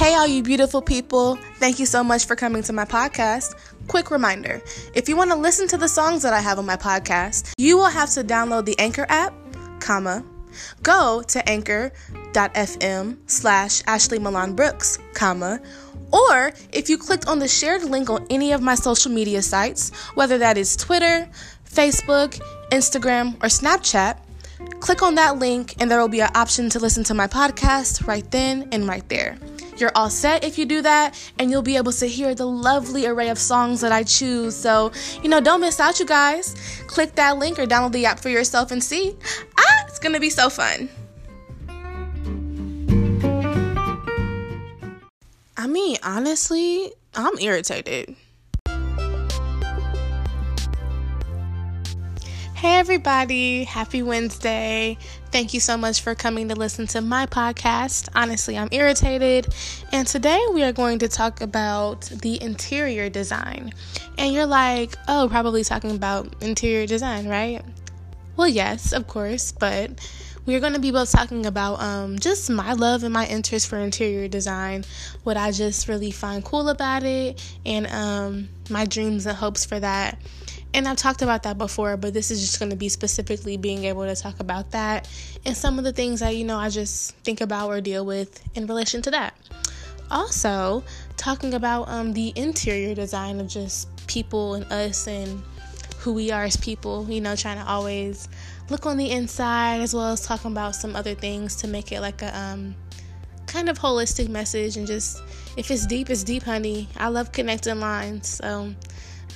Hey, all you beautiful people. Thank you so much for coming to my podcast. Quick reminder if you want to listen to the songs that I have on my podcast, you will have to download the Anchor app, comma, go to anchor.fm slash Ashley Milan Brooks, comma, or if you clicked on the shared link on any of my social media sites, whether that is Twitter, Facebook, Instagram, or Snapchat, click on that link and there will be an option to listen to my podcast right then and right there. You're all set if you do that, and you'll be able to hear the lovely array of songs that I choose. So, you know, don't miss out, you guys. Click that link or download the app for yourself and see. Ah, it's gonna be so fun. I mean, honestly, I'm irritated. Hey, everybody. Happy Wednesday. Thank you so much for coming to listen to my podcast. Honestly, I'm irritated. And today we are going to talk about the interior design. And you're like, oh, probably talking about interior design, right? Well, yes, of course. But we are going to be both talking about um, just my love and my interest for interior design, what I just really find cool about it, and um, my dreams and hopes for that and I've talked about that before, but this is just going to be specifically being able to talk about that and some of the things that, you know, I just think about or deal with in relation to that. Also, talking about um, the interior design of just people and us and who we are as people, you know, trying to always look on the inside as well as talking about some other things to make it like a um, kind of holistic message and just if it's deep, it's deep, honey. I love connecting lines. So,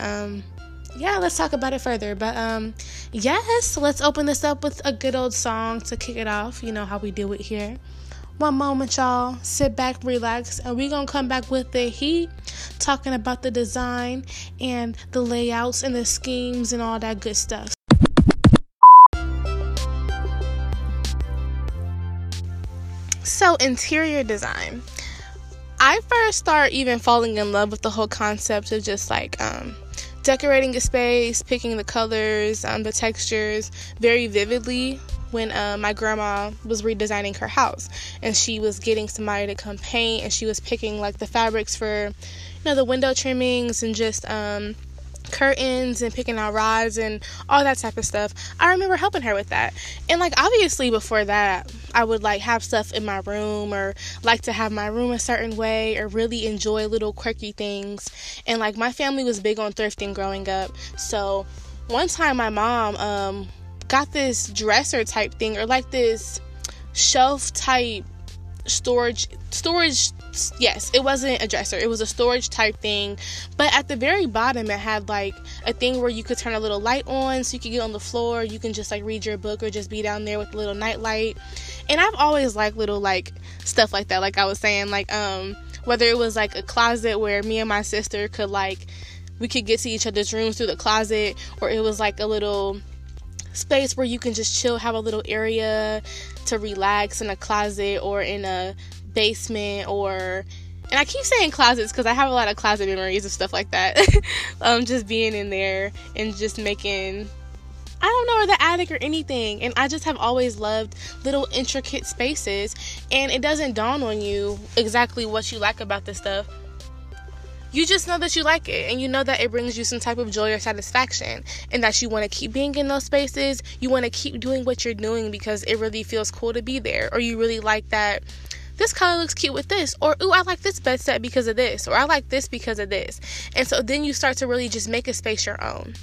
um, yeah, let's talk about it further. But um, yes, let's open this up with a good old song to kick it off. You know how we do it here. One moment, y'all. Sit back, relax, and we're gonna come back with the heat, talking about the design and the layouts and the schemes and all that good stuff. So, interior design. I first start even falling in love with the whole concept of just like um, decorating a space, picking the colors, um, the textures very vividly when uh, my grandma was redesigning her house. And she was getting somebody to come paint and she was picking like the fabrics for you know the window trimmings and just um, curtains and picking out rods and all that type of stuff. I remember helping her with that. And like obviously before that, I would like have stuff in my room or like to have my room a certain way or really enjoy little quirky things. And like my family was big on thrifting growing up. So one time my mom um got this dresser type thing or like this shelf type storage storage yes it wasn't a dresser. It was a storage type thing. But at the very bottom it had like a thing where you could turn a little light on so you could get on the floor. You can just like read your book or just be down there with a little night light. And i've always liked little like stuff like that. Like i was saying like um whether it was like a closet where me and my sister could like we could get to each other's rooms through the closet or it was like a little space where you can just chill have a little area to relax in a closet or in a basement or and I keep saying closets because I have a lot of closet memories of stuff like that. um, just being in there and just making I don't know, or the attic or anything. And I just have always loved little intricate spaces. And it doesn't dawn on you exactly what you like about this stuff you just know that you like it and you know that it brings you some type of joy or satisfaction and that you want to keep being in those spaces. You want to keep doing what you're doing because it really feels cool to be there, or you really like that this color looks cute with this or ooh i like this bed set because of this or i like this because of this and so then you start to really just make a space your own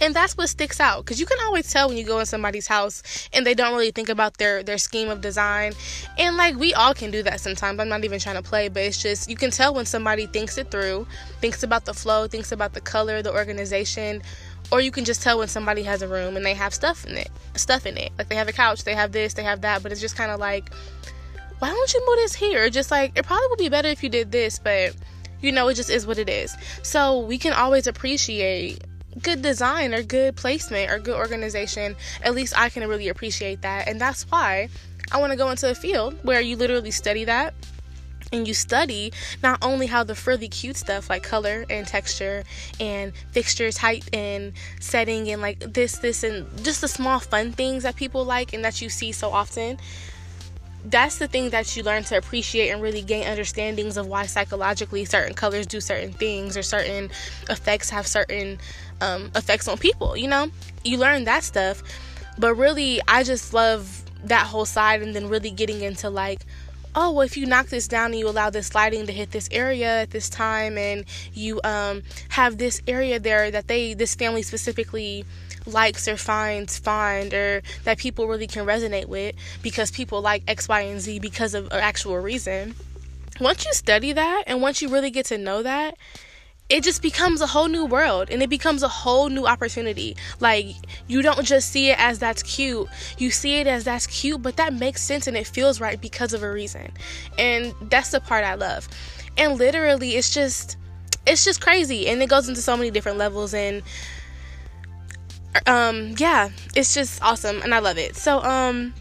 and that's what sticks out because you can always tell when you go in somebody's house and they don't really think about their their scheme of design. And like we all can do that sometimes. I'm not even trying to play but it's just you can tell when somebody thinks it through thinks about the flow thinks about the color the organization or you can just tell when somebody has a room and they have stuff in it stuff in it. Like they have a couch they have this they have that but it's just kind of like why don't you move this here? Just like it probably would be better if you did this but you know it just is what it is. So we can always appreciate good design or good placement or good organization, at least I can really appreciate that. And that's why I want to go into a field where you literally study that and you study not only how the frilly cute stuff like color and texture and fixtures height and setting and like this this and just the small fun things that people like and that you see so often that's the thing that you learn to appreciate and really gain understandings of why psychologically certain colors do certain things or certain effects have certain um, effects on people you know? You learn that stuff. But really i just love that whole side and then really getting into like oh well if you knock this down and you allow this lighting to hit this area at this time and you um, have this area there that they this family specifically likes or finds find or that people really can resonate with because people like X, Y, and Z because of an actual reason. Once you study that and once you really get to know that, it just becomes a whole new world and it becomes a whole new opportunity. Like, you don't just see it as that's cute, you see it as that's cute, but that makes sense and it feels right because of a reason. And that's the part I love. And literally, it's just. It's just crazy, and it goes into so many different levels, and um yeah it's just awesome and i love it. So um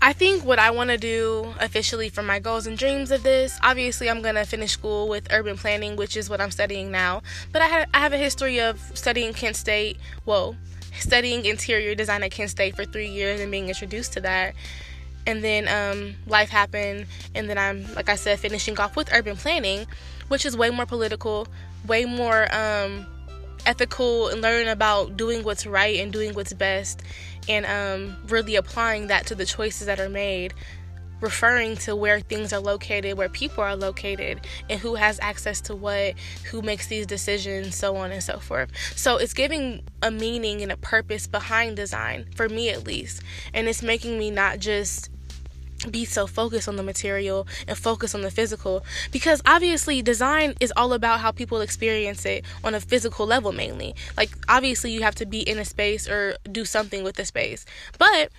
i think what i want to do officially for my goals and dreams of this obviously i'm going to finish school with urban planning which is what i'm studying now but i have, I have a history of studying kent state whoa studying interior design at kent state for three years and being introduced to that and then um, life happened and then i'm like i said finishing off with urban planning which is way more political way more um, ethical and learn about doing what's right and doing what's best and um, really applying that to the choices that are made referring to where things are located where people are located and who has access to what who makes these decisions so on and so forth. So it's giving a meaning and a purpose behind design for me at least. And it's making me not just be so focused on the material and focus on the physical. Because obviously design is all about how people experience it on a physical level mainly. Like obviously you have to be in a space or do something with the space. But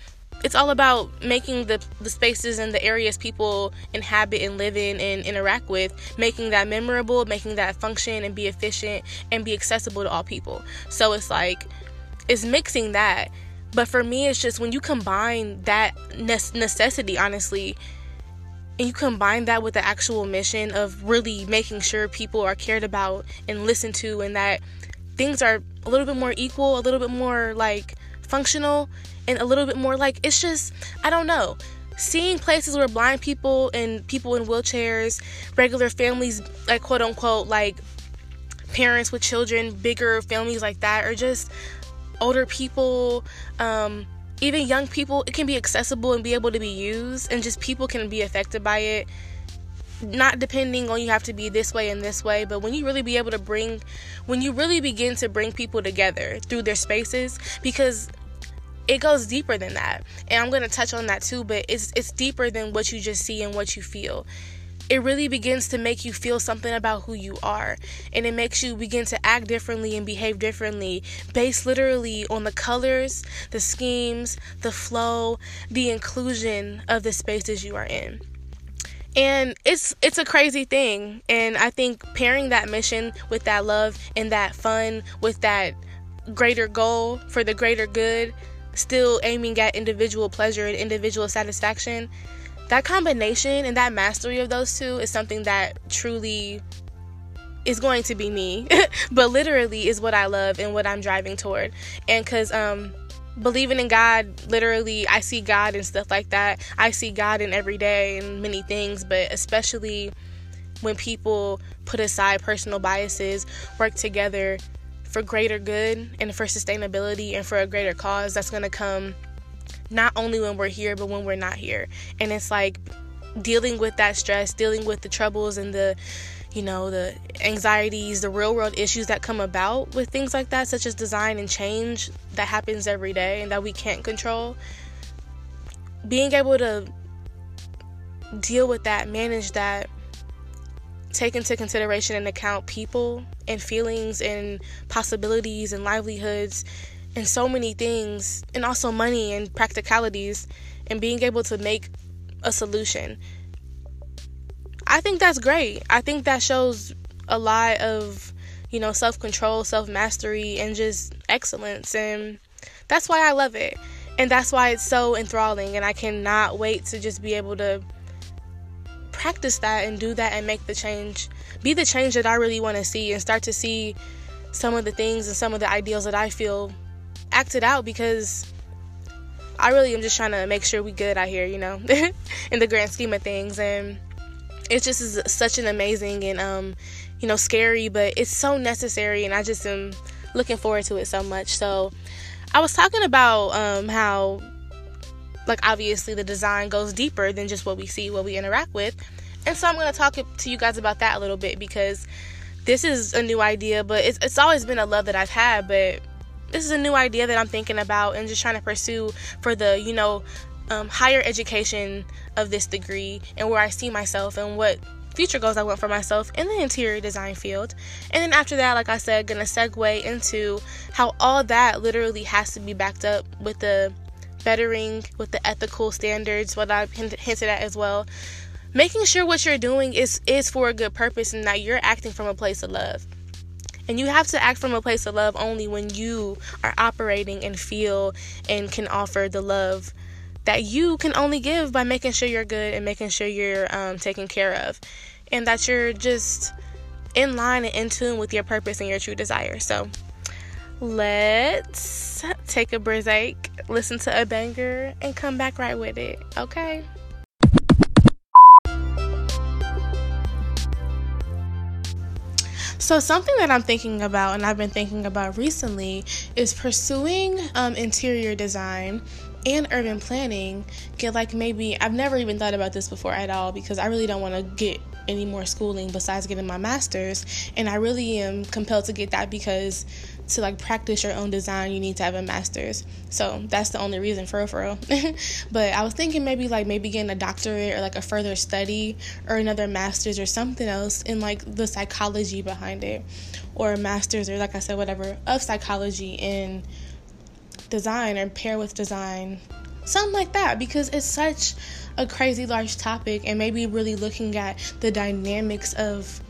it's all about making the, the spaces and the areas people inhabit and live in and interact with making that memorable making that function and be efficient and be accessible to all people. So it's like it's mixing that but for me, it's just when you combine that necessity, honestly, and you combine that with the actual mission of really making sure people are cared about and listened to, and that things are a little bit more equal, a little bit more like functional, and a little bit more like it's just, I don't know. Seeing places where blind people and people in wheelchairs, regular families, like quote unquote, like parents with children, bigger families like that, are just older people, um, even young people, it can be accessible and be able to be used, and just people can be affected by it. Not depending on you have to be this way and this way, but when you really be able to bring, when you really begin to bring people together through their spaces, because it goes deeper than that. And I'm going to touch on that too, but it's it's deeper than what you just see and what you feel it really begins to make you feel something about who you are. And it makes you begin to act differently and behave differently based literally on the colors, the schemes, the flow, the inclusion of the spaces you are in. And it's it's a crazy thing. And I think pairing that mission with that love and that fun with that greater goal for the greater good, still aiming at individual pleasure and individual satisfaction that combination and that mastery of those two is something that truly is going to be me but literally is what i love and what i'm driving toward. And because um believing in god literally i see god and stuff like that. I see god in every day and many things but especially when people put aside personal biases work together for greater good and for sustainability and for a greater cause that's going to come not only when we're here, but when we're not here. And it's like dealing with that stress, dealing with the troubles and the you know, the anxieties, the real world issues that come about with things like that, such as design and change that happens every day and that we can't control. Being able to deal with that, manage that, take into consideration and account people and feelings and possibilities and livelihoods and so many things, and also money and practicalities, and being able to make a solution. I think that's great. I think that shows a lot of, you know, self control, self mastery, and just excellence. And that's why I love it. And that's why it's so enthralling. And I cannot wait to just be able to practice that and do that and make the change, be the change that I really want to see, and start to see some of the things and some of the ideals that I feel acted out because I really am just trying to make sure we good out here, you know, in the grand scheme of things. And it just is such an amazing and um, you know, scary, but it's so necessary, and I just am looking forward to it so much. So, I was talking about um, how, like, obviously the design goes deeper than just what we see, what we interact with, and so I'm going to talk to you guys about that a little bit because this is a new idea, but it's it's always been a love that I've had, but this is a new idea that I'm thinking about and just trying to pursue for the, you know, um, higher education of this degree and where I see myself and what future goals I want for myself in the interior design field. And then after that, like I said, gonna segue into how all that literally has to be backed up with the bettering, with the ethical standards, what I hinted at as well. Making sure what you're doing is is for a good purpose and that you're acting from a place of love. And you have to act from a place of love only when you are operating and feel and can offer the love that you can only give by making sure you're good and making sure you're um, taken care of and that you're just in line and in tune with your purpose and your true desire. So let's take a break, listen to a banger, and come back right with it, okay? So, something that I'm thinking about and I've been thinking about recently is pursuing um, interior design and urban planning. Get like maybe I've never even thought about this before at all because I really don't want to get any more schooling besides getting my master's. And I really am compelled to get that because to like practice your own design you need to have a master's. So that's the only reason for real but I was thinking maybe like maybe getting a doctorate or like a further study or another master's or something else in like the psychology behind it. Or a master's or like I said whatever of psychology in design or pair with design. Something like that because it's such a crazy large topic and maybe really looking at the dynamics of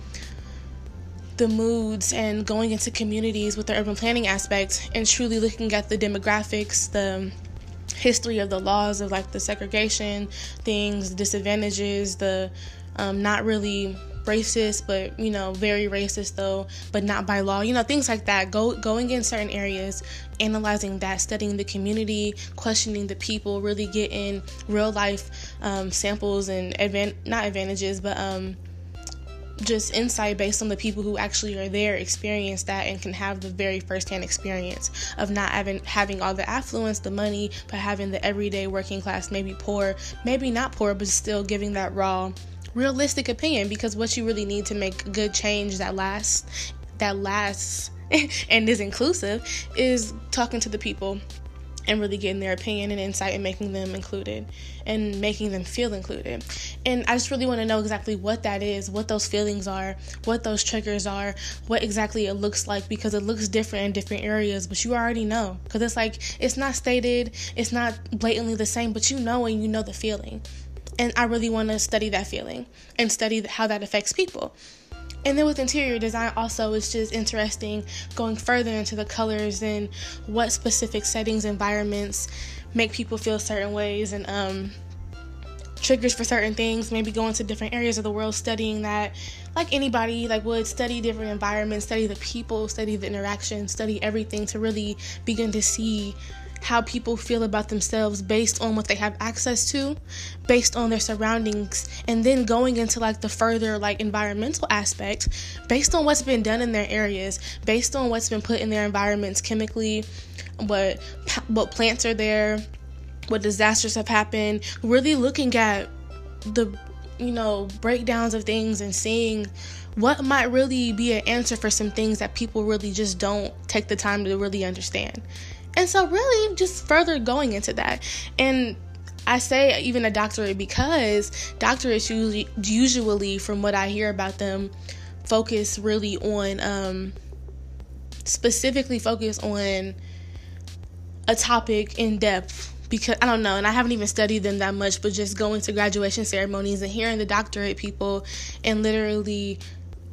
the moods and going into communities with the urban planning aspect and truly looking at the demographics the history of the laws of like the segregation things disadvantages the um, not really racist, but you know, very racist though, but not by law. You know, things like that. Go going in certain areas, analyzing that, studying the community, questioning the people, really getting real life um, samples and advan- not advantages, but um, just insight based on the people who actually are there, experience that, and can have the very firsthand experience of not having having all the affluence, the money, but having the everyday working class, maybe poor, maybe not poor, but still giving that raw realistic opinion because what you really need to make good change that lasts that lasts and is inclusive is talking to the people and really getting their opinion and insight and making them included and making them feel included. And I just really want to know exactly what that is, what those feelings are, what those triggers are, what exactly it looks like because it looks different in different areas, but you already know. Because it's like, it's not stated, it's not blatantly the same, but you know and you know the feeling. And I really want to study that feeling and study how that affects people. And then with interior design, also, it's just interesting going further into the colors and what specific settings, environments make people feel certain ways and um, triggers for certain things. Maybe going to different areas of the world, studying that, like anybody like would study different environments, study the people, study the interaction, study everything to really begin to see how people feel about themselves based on what they have access to, based on their surroundings, and then going into like the further like environmental aspect based on what's been done in their areas, based on what's been put in their environments chemically, what what plants are there, what disasters have happened, really looking at the you know breakdowns of things and seeing what might really be an answer for some things that people really just don't take the time to really understand. And so, really, just further going into that. And I say even a doctorate because doctorates usually, usually from what I hear about them, focus really on, um, specifically focus on a topic in depth because I don't know, and I haven't even studied them that much, but just going to graduation ceremonies and hearing the doctorate people and literally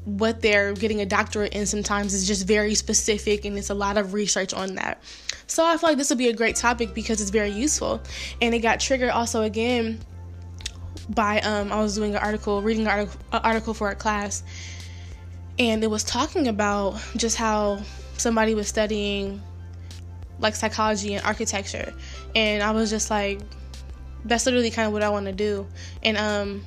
what they're getting a doctorate in sometimes is just very specific and it's a lot of research on that. So I feel like this would be a great topic because it's very useful. And it got triggered also again by um, I was doing an article, reading an article, an article for a class, and it was talking about just how somebody was studying like psychology and architecture. And I was just like, that's literally kind of what I want to do. And um,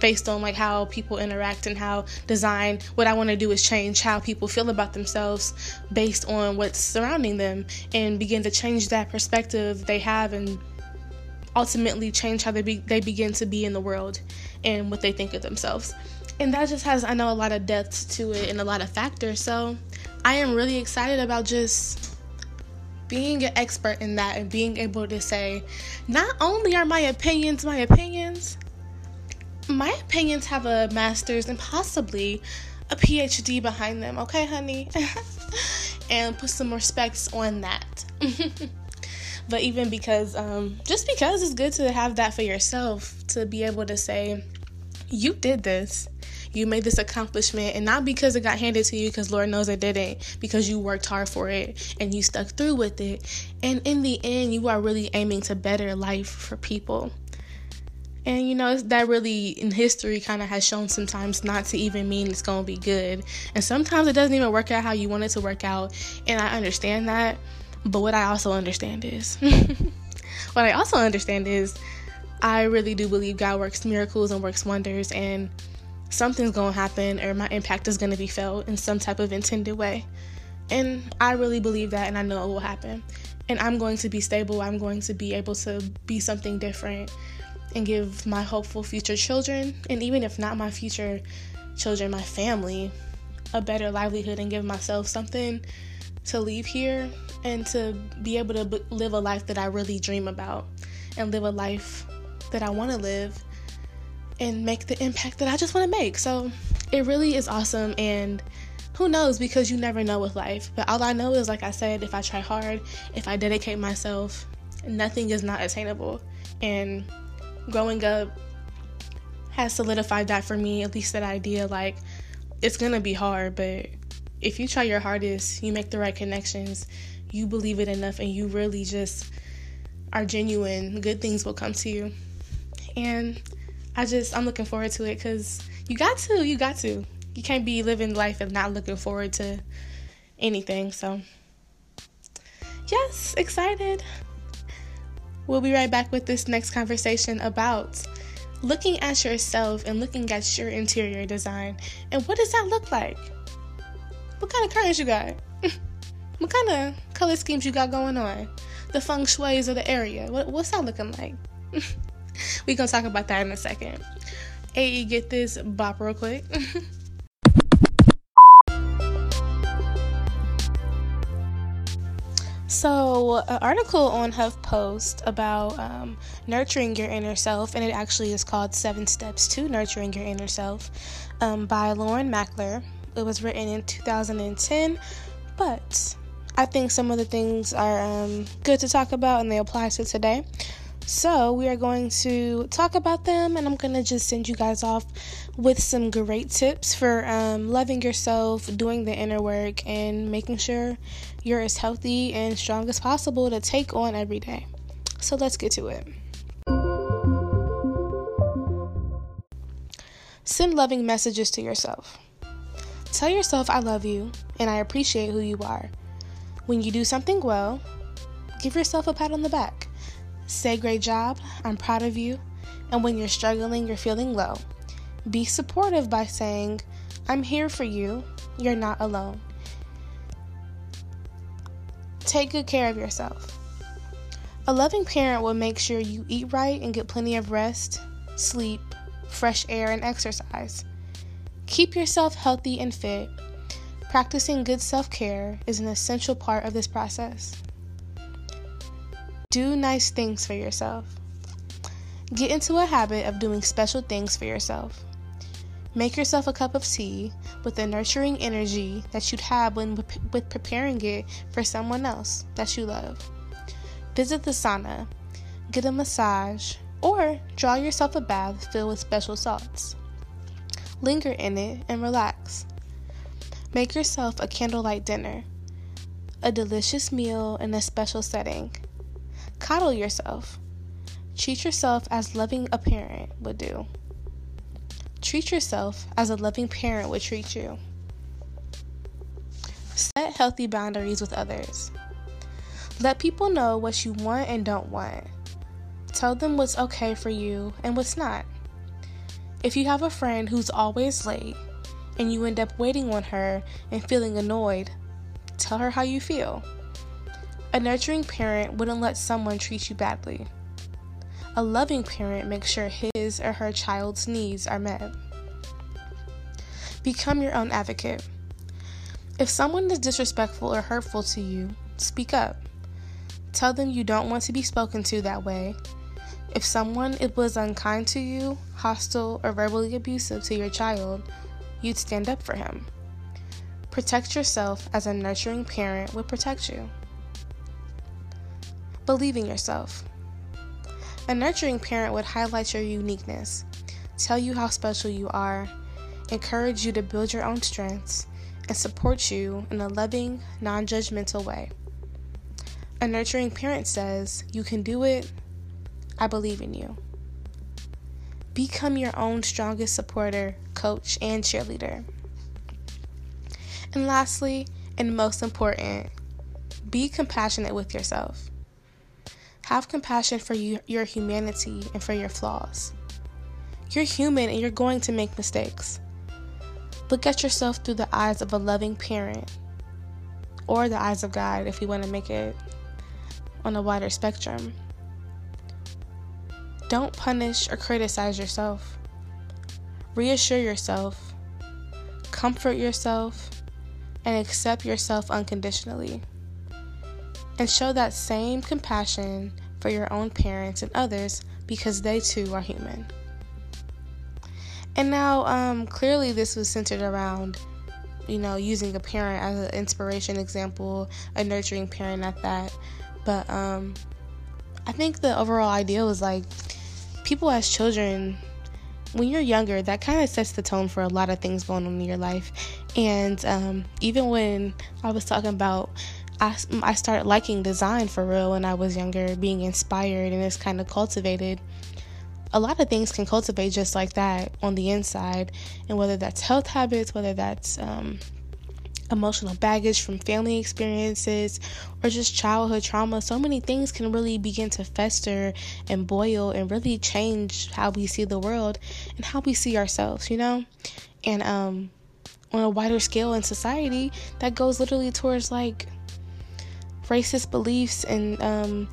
based on like how people interact and how design what i want to do is change how people feel about themselves based on what's surrounding them and begin to change that perspective they have and ultimately change how they be, they begin to be in the world and what they think of themselves. And that just has i know a lot of depth to it and a lot of factors. So i am really excited about just being an expert in that and being able to say not only are my opinions my opinions my opinions have a master's and possibly a PhD behind them, okay, honey? and put some respects on that. but even because, um, just because it's good to have that for yourself, to be able to say, you did this. You made this accomplishment, and not because it got handed to you, because Lord knows it didn't, because you worked hard for it and you stuck through with it. And in the end, you are really aiming to better life for people. And you know, that really in history kind of has shown sometimes not to even mean it's going to be good. And sometimes it doesn't even work out how you want it to work out. And I understand that. But what I also understand is, what I also understand is, I really do believe God works miracles and works wonders. And something's going to happen or my impact is going to be felt in some type of intended way. And I really believe that and I know it will happen. And I'm going to be stable. I'm going to be able to be something different and give my hopeful future children, and even if not my future children, my family, a better livelihood and give myself something to leave here and to be able to b- live a life that I really dream about and live a life that I want to live and make the impact that I just want to make. So it really is awesome and who knows because you never know with life. But all I know is like I said, if I try hard, if I dedicate myself, nothing is not attainable. And growing up has solidified that for me, at least that idea. Like, it's gonna be hard, but if you try your hardest, you make the right connections, you believe it enough, and you really just are genuine, good things will come to you. And I just, I'm looking forward to it because you got to, you got to. You can't be living life and not looking forward to anything. So, yes, excited. We'll be right back with this next conversation about looking at yourself and looking at your interior design. And what does that look like? What kind of curtains you got? what kind of color schemes you got going on? The feng shui's of the area. What, what's that looking like? we gonna talk about that in a second. Hey, get this bop real quick. So, an article on HuffPost about um, nurturing your inner self, and it actually is called Seven Steps to Nurturing Your Inner Self um, by Lauren Mackler. It was written in 2010, but I think some of the things are um, good to talk about and they apply to today. So, we are going to talk about them, and I'm going to just send you guys off with some great tips for um, loving yourself, doing the inner work, and making sure you're as healthy and strong as possible to take on every day. So, let's get to it. Send loving messages to yourself. Tell yourself, I love you and I appreciate who you are. When you do something well, give yourself a pat on the back. Say, Great job, I'm proud of you. And when you're struggling, you're feeling low, be supportive by saying, I'm here for you, you're not alone. Take good care of yourself. A loving parent will make sure you eat right and get plenty of rest, sleep, fresh air, and exercise. Keep yourself healthy and fit. Practicing good self care is an essential part of this process. Do nice things for yourself. Get into a habit of doing special things for yourself. Make yourself a cup of tea with the nurturing energy that you'd have when with preparing it for someone else that you love. Visit the sauna, get a massage, or draw yourself a bath filled with special salts. Linger in it and relax. Make yourself a candlelight dinner, a delicious meal in a special setting. Coddle yourself. Treat yourself as loving a parent would do. Treat yourself as a loving parent would treat you. Set healthy boundaries with others. Let people know what you want and don't want. Tell them what's okay for you and what's not. If you have a friend who's always late and you end up waiting on her and feeling annoyed, tell her how you feel. A nurturing parent wouldn't let someone treat you badly. A loving parent makes sure his or her child's needs are met. Become your own advocate. If someone is disrespectful or hurtful to you, speak up. Tell them you don't want to be spoken to that way. If someone was unkind to you, hostile, or verbally abusive to your child, you'd stand up for him. Protect yourself as a nurturing parent would protect you. Believe in yourself. A nurturing parent would highlight your uniqueness, tell you how special you are, encourage you to build your own strengths, and support you in a loving, non judgmental way. A nurturing parent says, You can do it. I believe in you. Become your own strongest supporter, coach, and cheerleader. And lastly, and most important, be compassionate with yourself. Have compassion for you, your humanity and for your flaws. You're human and you're going to make mistakes. Look at yourself through the eyes of a loving parent or the eyes of God if you want to make it on a wider spectrum. Don't punish or criticize yourself. Reassure yourself, comfort yourself, and accept yourself unconditionally and show that same compassion for your own parents and others because they too are human. And now, um, clearly, this was centered around, you know, using a parent as an inspiration example, a nurturing parent at that. But um, I think the overall idea was like people as children, when you're younger, that kind of sets the tone for a lot of things going on in your life. And um, even when I was talking about I, I started liking design for real when I was younger, being inspired, and it's kind of cultivated. A lot of things can cultivate just like that on the inside, and whether that's health habits, whether that's um, emotional baggage from family experiences, or just childhood trauma, so many things can really begin to fester and boil and really change how we see the world and how we see ourselves, you know? And um, on a wider scale in society, that goes literally towards like racist beliefs and um,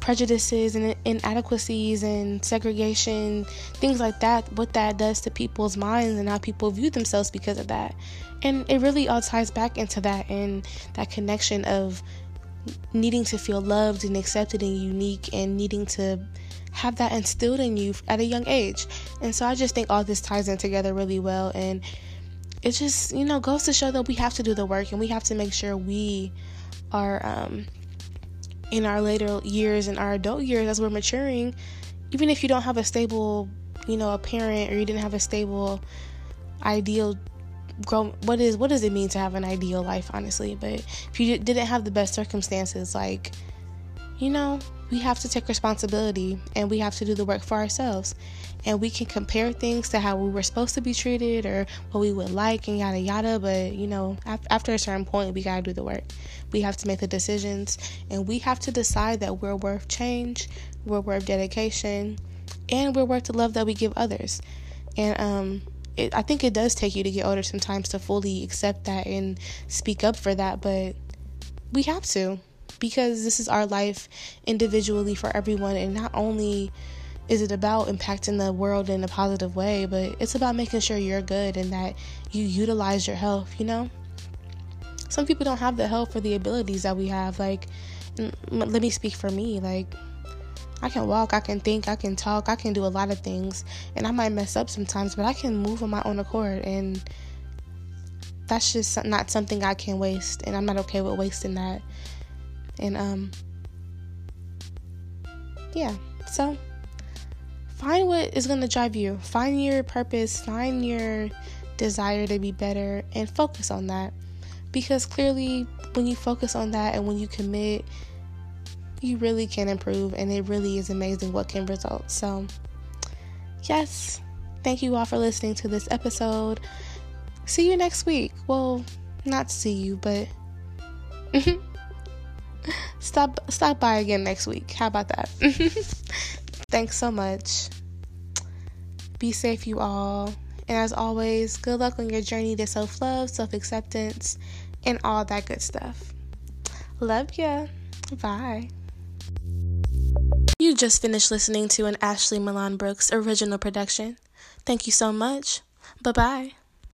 prejudices and inadequacies and segregation, things like that, what that does to people's minds and how people view themselves because of that. And it really all ties back into that and that connection of needing to feel loved and accepted and unique and needing to have that instilled in you at a young age. And so I just think all this ties in together really well and it just, you know, goes to show that we have to do the work and we have to make sure we are um, in our later years and our adult years as we're maturing, even if you don't have a stable, you know, a parent or you didn't have a stable ideal grow what is what does it mean to have an ideal life honestly? But if you didn't have the best circumstances like you know we have to take responsibility and we have to do the work for ourselves. And we can compare things to how we were supposed to be treated or what we would like and yada yada. But you know after a certain point we got to do the work. We have to make the decisions and we have to decide that we're worth change we're worth dedication and we're worth the love that we give others. And um it, I think it does take you to get older sometimes to fully accept that and speak up for that but we have to because this is our life individually for everyone and not only is it about impacting the world in a positive way, but it's about making sure you're good and that you utilize your health, you know? Some people don't have the health or the abilities that we have. Like, let me speak for me. Like, I can walk, I can think, I can talk, I can do a lot of things, and I might mess up sometimes, but I can move on my own accord, and that's just not something I can waste, and I'm not okay with wasting that. And, um, yeah, so find what is going to drive you. Find your purpose, find your desire to be better, and focus on that. Because clearly, when you focus on that and when you commit, you really can improve, and it really is amazing what can result. So, yes, thank you all for listening to this episode. See you next week. Well, not see you, but stop stop by again next week. How about that? Thanks so much. Be safe, you all. And as always, good luck on your journey to self love, self acceptance, and all that good stuff. Love ya. Bye. You just finished listening to an Ashley Milan Brooks original production. Thank you so much. Bye bye.